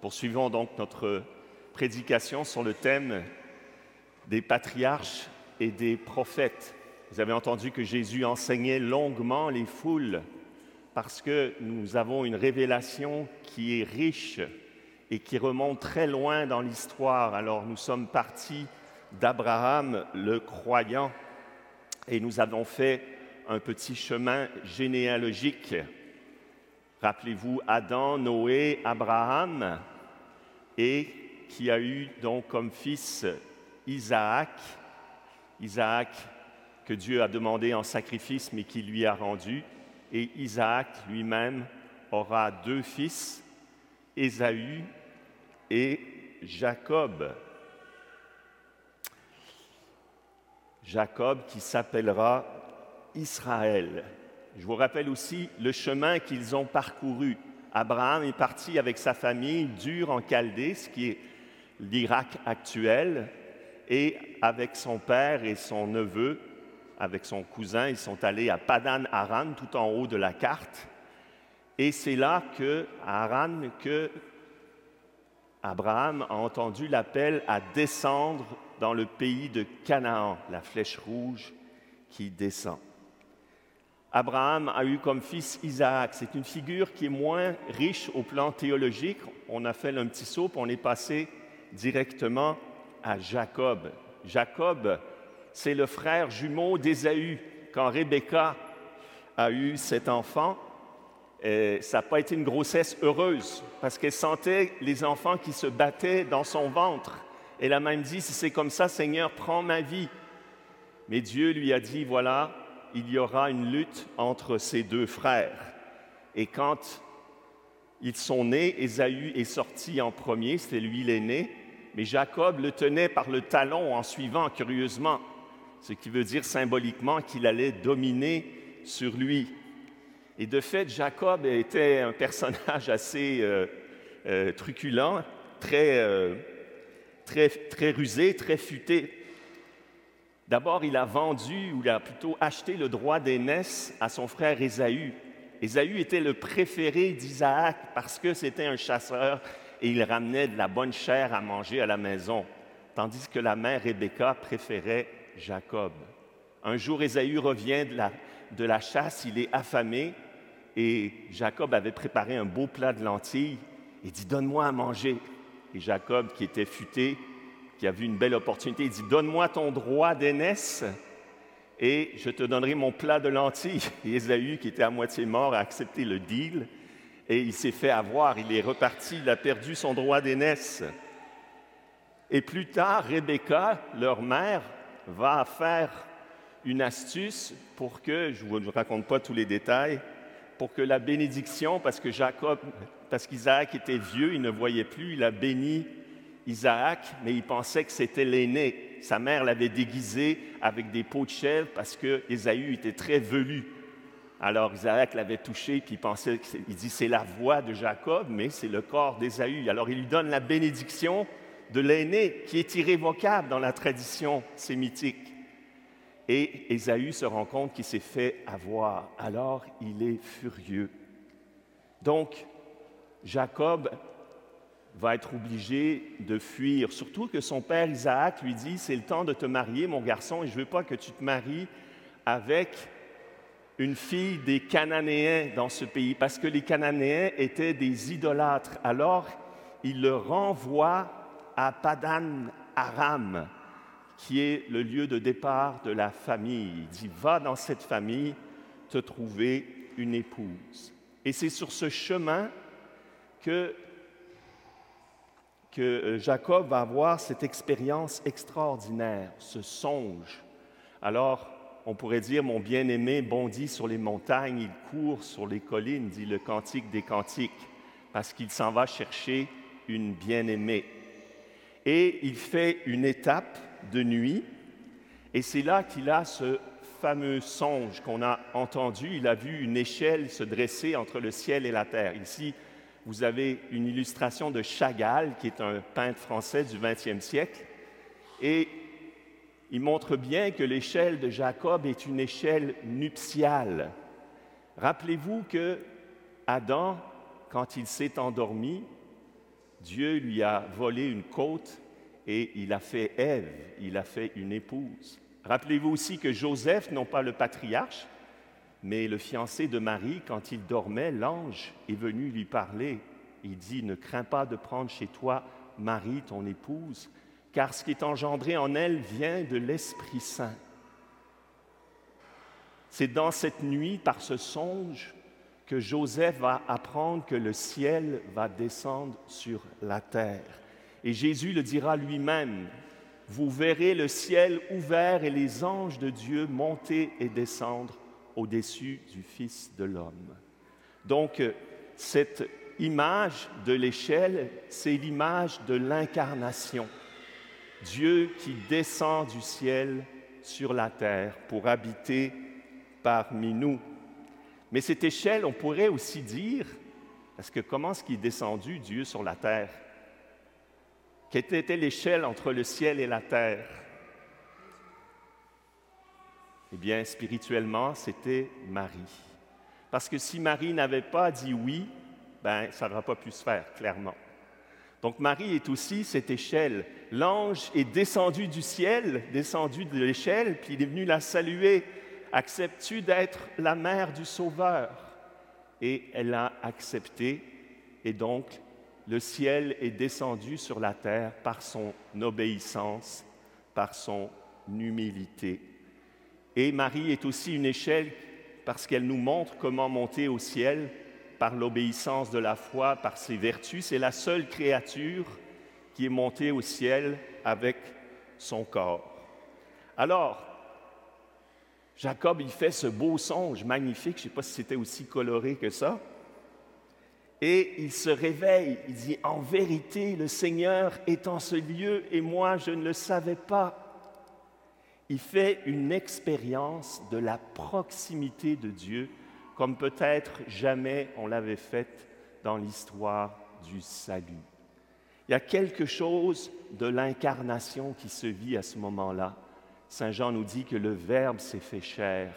Poursuivons donc notre prédication sur le thème des patriarches et des prophètes. Vous avez entendu que Jésus enseignait longuement les foules parce que nous avons une révélation qui est riche et qui remonte très loin dans l'histoire. Alors nous sommes partis d'Abraham le croyant et nous avons fait un petit chemin généalogique Rappelez-vous Adam, Noé, Abraham, et qui a eu donc comme fils Isaac, Isaac que Dieu a demandé en sacrifice mais qui lui a rendu, et Isaac lui-même aura deux fils, Ésaü et Jacob. Jacob qui s'appellera Israël. Je vous rappelle aussi le chemin qu'ils ont parcouru. Abraham est parti avec sa famille dur en Chaldée, ce qui est l'Irak actuel, et avec son père et son neveu, avec son cousin, ils sont allés à Padan Aran, tout en haut de la carte. Et c'est là Aran, que Abraham a entendu l'appel à descendre dans le pays de Canaan, la flèche rouge qui descend. Abraham a eu comme fils Isaac. C'est une figure qui est moins riche au plan théologique. On a fait un petit saut, on est passé directement à Jacob. Jacob, c'est le frère jumeau d'Ésaü. Quand Rebecca a eu cet enfant, ça n'a pas été une grossesse heureuse parce qu'elle sentait les enfants qui se battaient dans son ventre. Elle a même dit, si c'est comme ça, Seigneur, prends ma vie. Mais Dieu lui a dit, voilà, il y aura une lutte entre ces deux frères. Et quand ils sont nés, Ésaü est sorti en premier, c'était lui l'aîné, mais Jacob le tenait par le talon en suivant curieusement, ce qui veut dire symboliquement qu'il allait dominer sur lui. Et de fait, Jacob était un personnage assez euh, euh, truculent, très, euh, très, très rusé, très futé. D'abord, il a vendu, ou il a plutôt acheté le droit d'aînesse à son frère Ésaü. Ésaü était le préféré d'Isaac parce que c'était un chasseur et il ramenait de la bonne chair à manger à la maison, tandis que la mère Rebecca préférait Jacob. Un jour, Ésaü revient de la, de la chasse, il est affamé et Jacob avait préparé un beau plat de lentilles et dit Donne-moi à manger. Et Jacob, qui était futé, qui a vu une belle opportunité. Il dit, donne-moi ton droit d'aînesse et je te donnerai mon plat de lentilles. Et Ésaü, qui était à moitié mort, a accepté le deal et il s'est fait avoir. Il est reparti, il a perdu son droit d'aînesse. Et plus tard, Rebecca, leur mère, va faire une astuce pour que, je ne vous raconte pas tous les détails, pour que la bénédiction, parce que Jacob, parce qu'Isaac était vieux, il ne voyait plus, il a béni Isaac, mais il pensait que c'était l'aîné. Sa mère l'avait déguisé avec des peaux de chèvre parce que Ésaü était très velu. Alors Isaac l'avait touché, puis il pensait, il dit c'est la voix de Jacob, mais c'est le corps d'Ésaü. Alors il lui donne la bénédiction de l'aîné qui est irrévocable dans la tradition sémitique. Et Ésaü se rend compte qu'il s'est fait avoir. Alors il est furieux. Donc Jacob va être obligé de fuir, surtout que son père Isaac lui dit, c'est le temps de te marier, mon garçon, et je ne veux pas que tu te maries avec une fille des Cananéens dans ce pays, parce que les Cananéens étaient des idolâtres. Alors, il le renvoie à Padan Aram, qui est le lieu de départ de la famille. Il dit, va dans cette famille te trouver une épouse. Et c'est sur ce chemin que que euh, Jacob va avoir cette expérience extraordinaire, ce songe. Alors, on pourrait dire, mon bien-aimé bondit sur les montagnes, il court sur les collines, dit le cantique des cantiques, parce qu'il s'en va chercher une bien-aimée. Et il fait une étape de nuit, et c'est là qu'il a ce fameux songe qu'on a entendu. Il a vu une échelle se dresser entre le ciel et la terre. Ici, vous avez une illustration de Chagall, qui est un peintre français du XXe siècle, et il montre bien que l'échelle de Jacob est une échelle nuptiale. Rappelez-vous que Adam, quand il s'est endormi, Dieu lui a volé une côte et il a fait Ève, il a fait une épouse. Rappelez-vous aussi que Joseph, non pas le patriarche, mais le fiancé de Marie, quand il dormait, l'ange est venu lui parler. Il dit, ne crains pas de prendre chez toi Marie, ton épouse, car ce qui est engendré en elle vient de l'Esprit Saint. C'est dans cette nuit, par ce songe, que Joseph va apprendre que le ciel va descendre sur la terre. Et Jésus le dira lui-même, vous verrez le ciel ouvert et les anges de Dieu monter et descendre au-dessus du Fils de l'homme. Donc, cette image de l'échelle, c'est l'image de l'incarnation. Dieu qui descend du ciel sur la terre pour habiter parmi nous. Mais cette échelle, on pourrait aussi dire, parce que comment est-ce qu'il est descendu, Dieu, sur la terre? Quelle était l'échelle entre le ciel et la terre? Eh bien, spirituellement, c'était Marie. Parce que si Marie n'avait pas dit oui, ben, ça n'aurait pas pu se faire, clairement. Donc Marie est aussi cette échelle. L'ange est descendu du ciel, descendu de l'échelle, puis il est venu la saluer. Acceptes-tu d'être la mère du Sauveur? Et elle a accepté, et donc le ciel est descendu sur la terre par son obéissance, par son humilité. Et Marie est aussi une échelle parce qu'elle nous montre comment monter au ciel par l'obéissance de la foi, par ses vertus. C'est la seule créature qui est montée au ciel avec son corps. Alors, Jacob, il fait ce beau songe magnifique, je ne sais pas si c'était aussi coloré que ça, et il se réveille, il dit, en vérité, le Seigneur est en ce lieu et moi, je ne le savais pas. Il fait une expérience de la proximité de Dieu comme peut-être jamais on l'avait faite dans l'histoire du salut. Il y a quelque chose de l'incarnation qui se vit à ce moment-là. Saint Jean nous dit que le Verbe s'est fait chair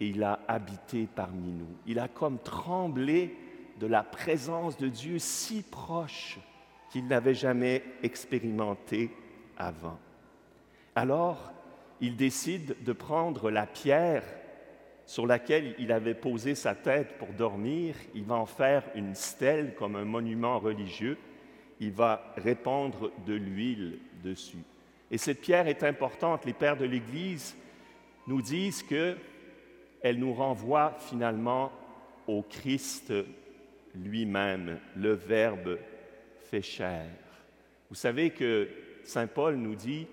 et il a habité parmi nous. Il a comme tremblé de la présence de Dieu si proche qu'il n'avait jamais expérimenté avant. Alors, il décide de prendre la pierre sur laquelle il avait posé sa tête pour dormir. Il va en faire une stèle comme un monument religieux. Il va répandre de l'huile dessus. Et cette pierre est importante. Les pères de l'Église nous disent qu'elle nous renvoie finalement au Christ lui-même, le Verbe fait chair. Vous savez que Saint Paul nous dit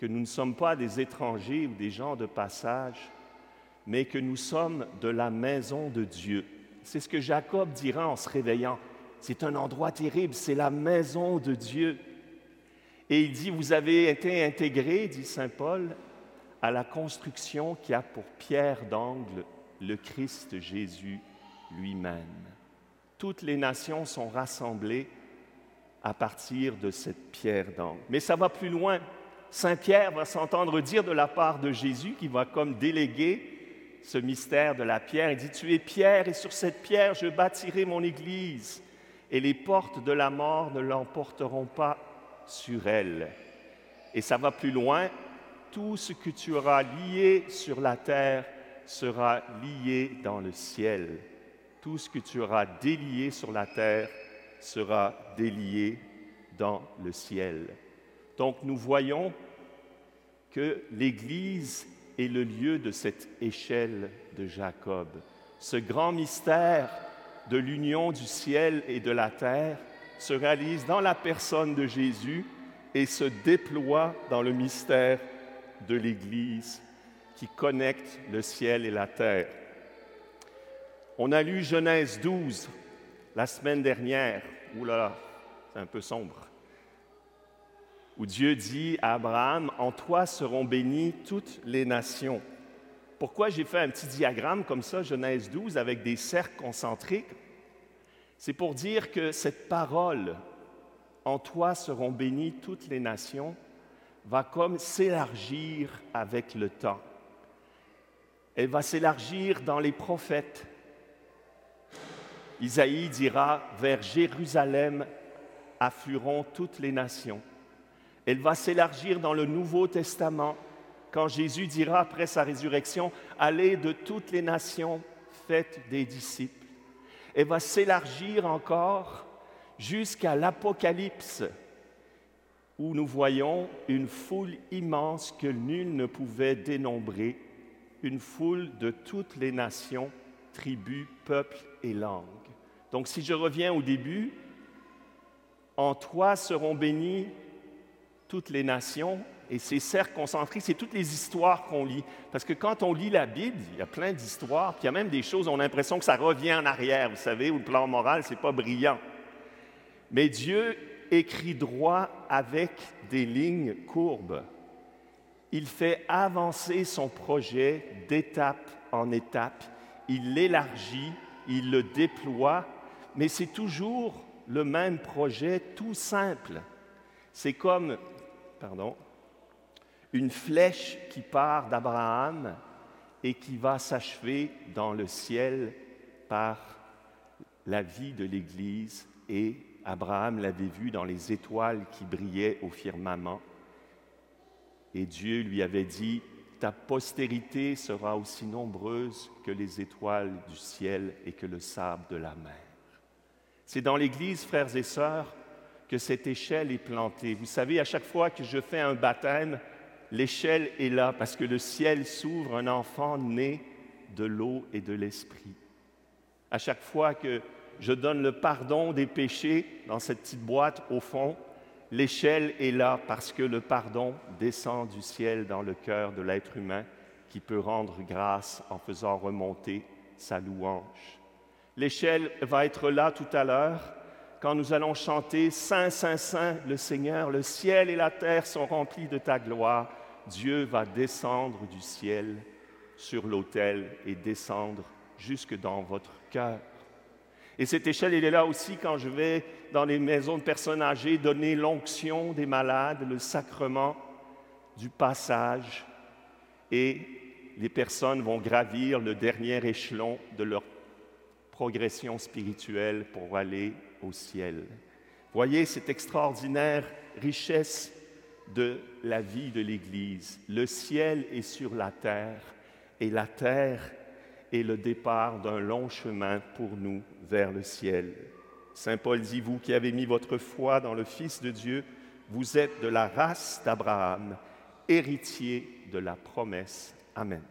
que nous ne sommes pas des étrangers ou des gens de passage, mais que nous sommes de la maison de Dieu. C'est ce que Jacob dira en se réveillant. C'est un endroit terrible, c'est la maison de Dieu. Et il dit, vous avez été intégrés, dit Saint Paul, à la construction qui a pour pierre d'angle le Christ Jésus lui-même toutes les nations sont rassemblées à partir de cette pierre d'angle. Mais ça va plus loin. Saint Pierre va s'entendre dire de la part de Jésus, qui va comme déléguer ce mystère de la pierre. Il dit, tu es pierre et sur cette pierre je bâtirai mon Église et les portes de la mort ne l'emporteront pas sur elle. Et ça va plus loin, tout ce que tu auras lié sur la terre sera lié dans le ciel tout ce que tu auras délié sur la terre sera délié dans le ciel. Donc nous voyons que l'Église est le lieu de cette échelle de Jacob. Ce grand mystère de l'union du ciel et de la terre se réalise dans la personne de Jésus et se déploie dans le mystère de l'Église qui connecte le ciel et la terre. On a lu Genèse 12 la semaine dernière. Ouh là là, c'est un peu sombre. Où Dieu dit à Abraham En toi seront bénies toutes les nations. Pourquoi j'ai fait un petit diagramme comme ça, Genèse 12, avec des cercles concentriques? C'est pour dire que cette parole En toi seront bénies toutes les nations va comme s'élargir avec le temps. Elle va s'élargir dans les prophètes, Isaïe dira, vers Jérusalem afflueront toutes les nations. Elle va s'élargir dans le Nouveau Testament quand Jésus dira après sa résurrection, Allez de toutes les nations, faites des disciples. Elle va s'élargir encore jusqu'à l'Apocalypse, où nous voyons une foule immense que nul ne pouvait dénombrer, une foule de toutes les nations, tribus, peuples et langues. Donc si je reviens au début, en toi seront bénies toutes les nations, et ces cercles concentriques, c'est toutes les histoires qu'on lit. Parce que quand on lit la Bible, il y a plein d'histoires, puis il y a même des choses, on a l'impression que ça revient en arrière, vous savez, où le plan moral, c'est pas brillant. Mais Dieu écrit droit avec des lignes courbes. Il fait avancer son projet d'étape en étape. Il l'élargit, il le déploie, mais c'est toujours le même projet tout simple. C'est comme, pardon, une flèche qui part d'Abraham et qui va s'achever dans le ciel par la vie de l'Église. Et Abraham l'avait vu dans les étoiles qui brillaient au firmament. Et Dieu lui avait dit, ta postérité sera aussi nombreuse que les étoiles du ciel et que le sable de la mer. C'est dans l'Église, frères et sœurs, que cette échelle est plantée. Vous savez, à chaque fois que je fais un baptême, l'échelle est là parce que le ciel s'ouvre, un enfant né de l'eau et de l'esprit. À chaque fois que je donne le pardon des péchés dans cette petite boîte au fond, l'échelle est là parce que le pardon descend du ciel dans le cœur de l'être humain qui peut rendre grâce en faisant remonter sa louange. L'échelle va être là tout à l'heure quand nous allons chanter Saint, Saint, Saint, le Seigneur, le ciel et la terre sont remplis de ta gloire. Dieu va descendre du ciel sur l'autel et descendre jusque dans votre cœur. Et cette échelle, elle est là aussi quand je vais dans les maisons de personnes âgées donner l'onction des malades, le sacrement du passage. Et les personnes vont gravir le dernier échelon de leur progression spirituelle pour aller au ciel. Voyez cette extraordinaire richesse de la vie de l'Église. Le ciel est sur la terre et la terre est le départ d'un long chemin pour nous vers le ciel. Saint Paul dit, vous qui avez mis votre foi dans le Fils de Dieu, vous êtes de la race d'Abraham, héritier de la promesse. Amen.